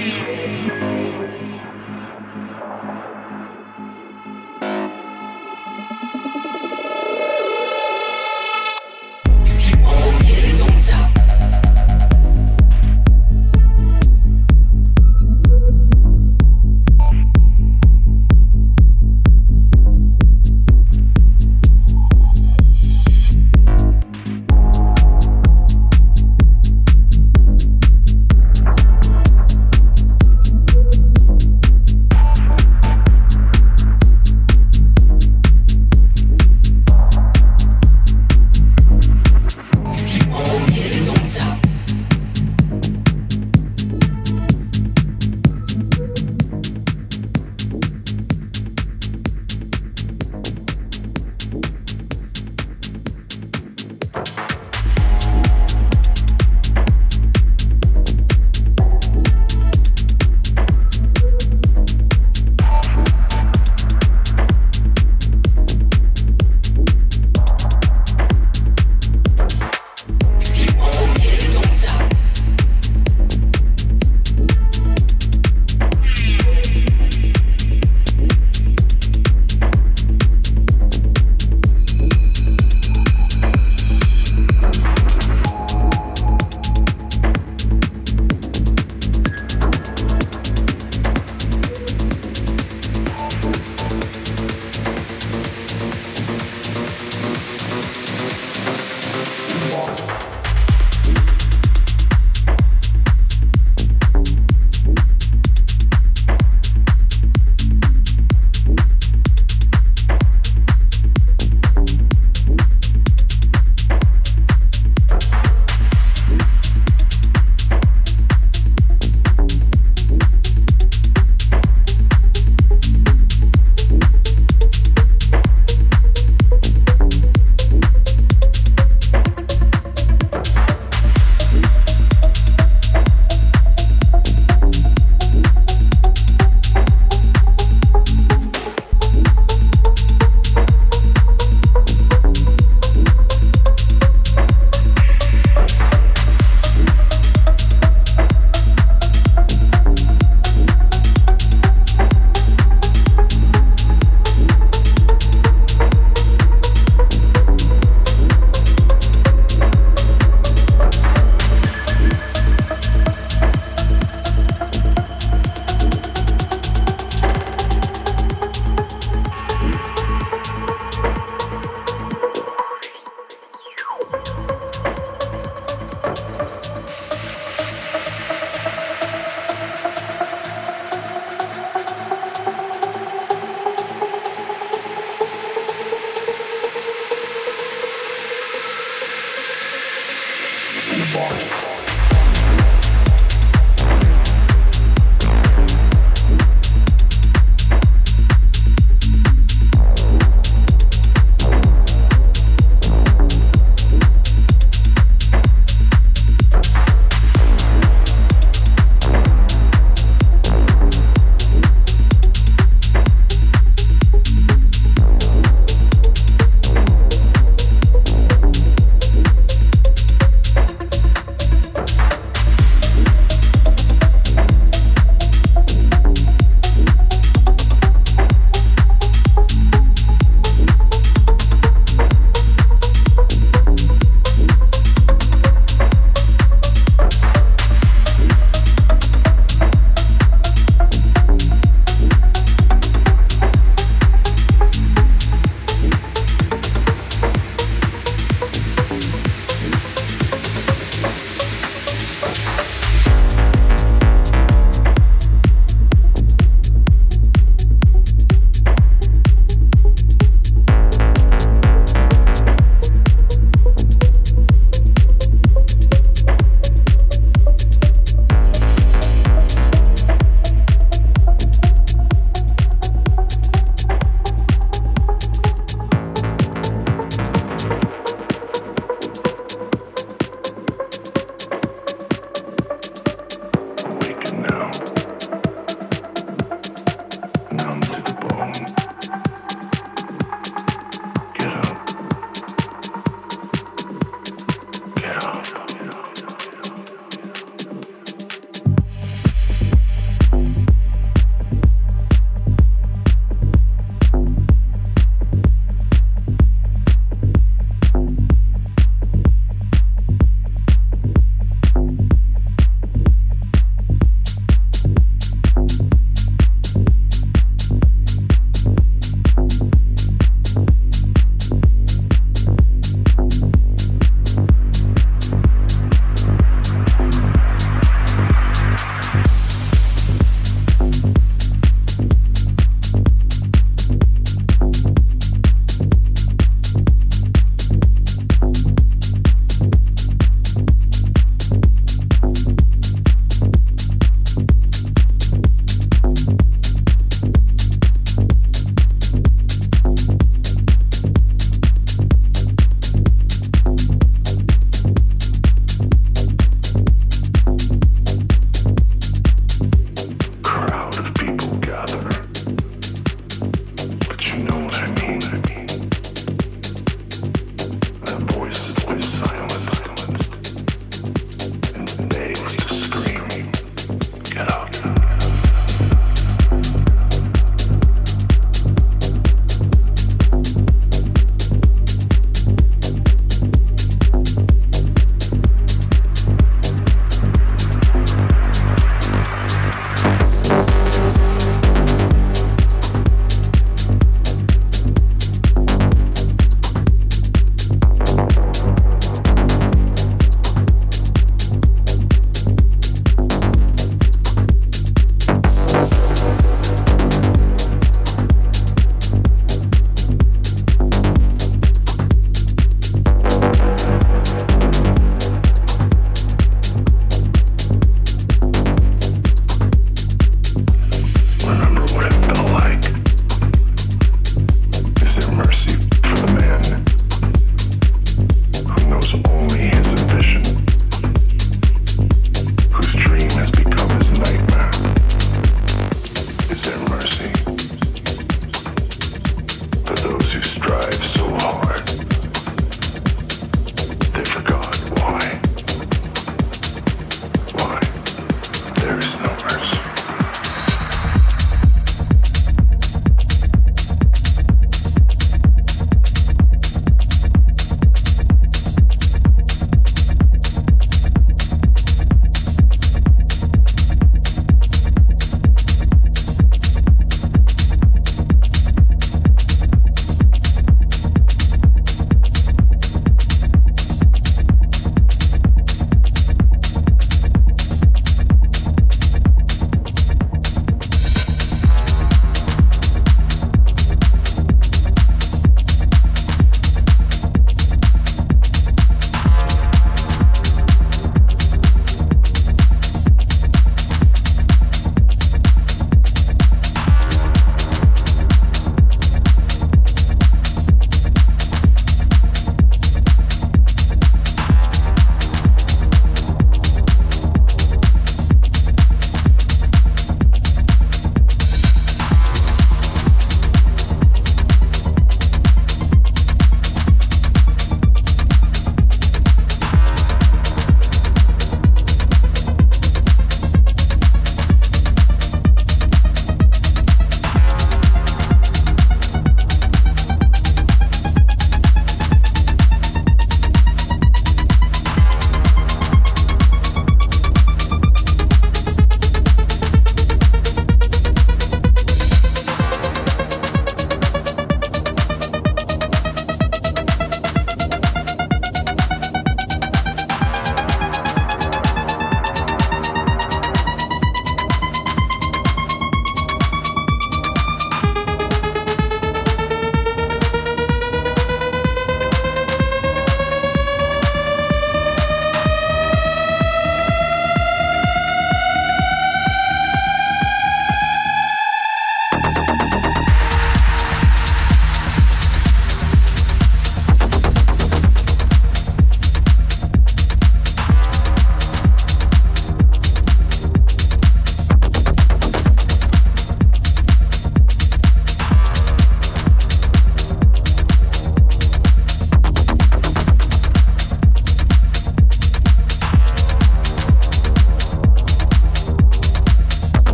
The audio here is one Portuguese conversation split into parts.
Música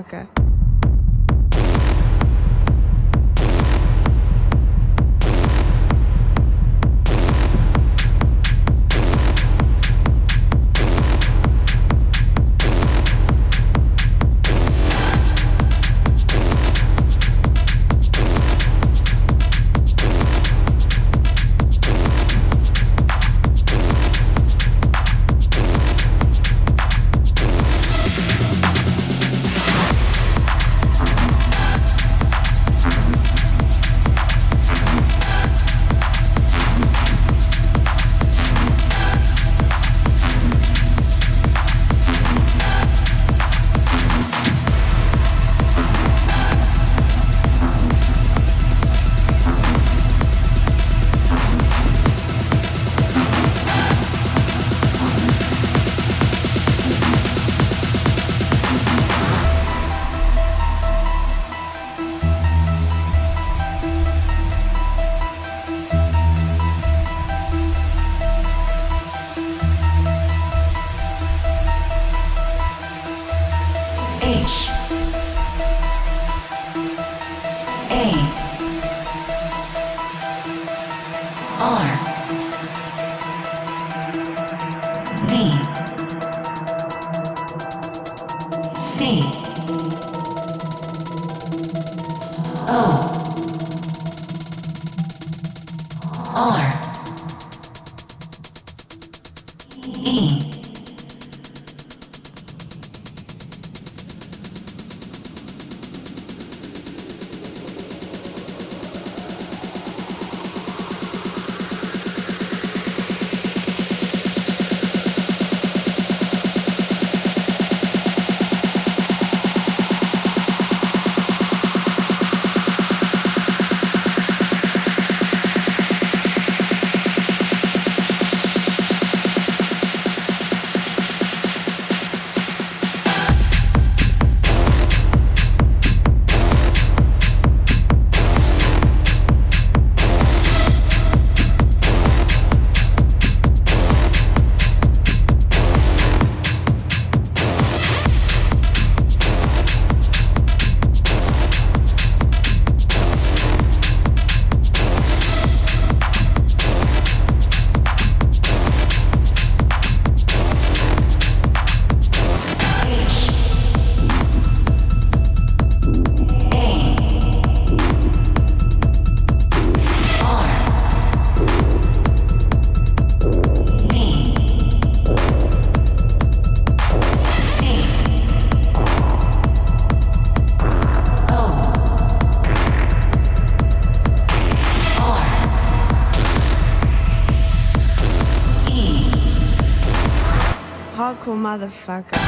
Saga. fuck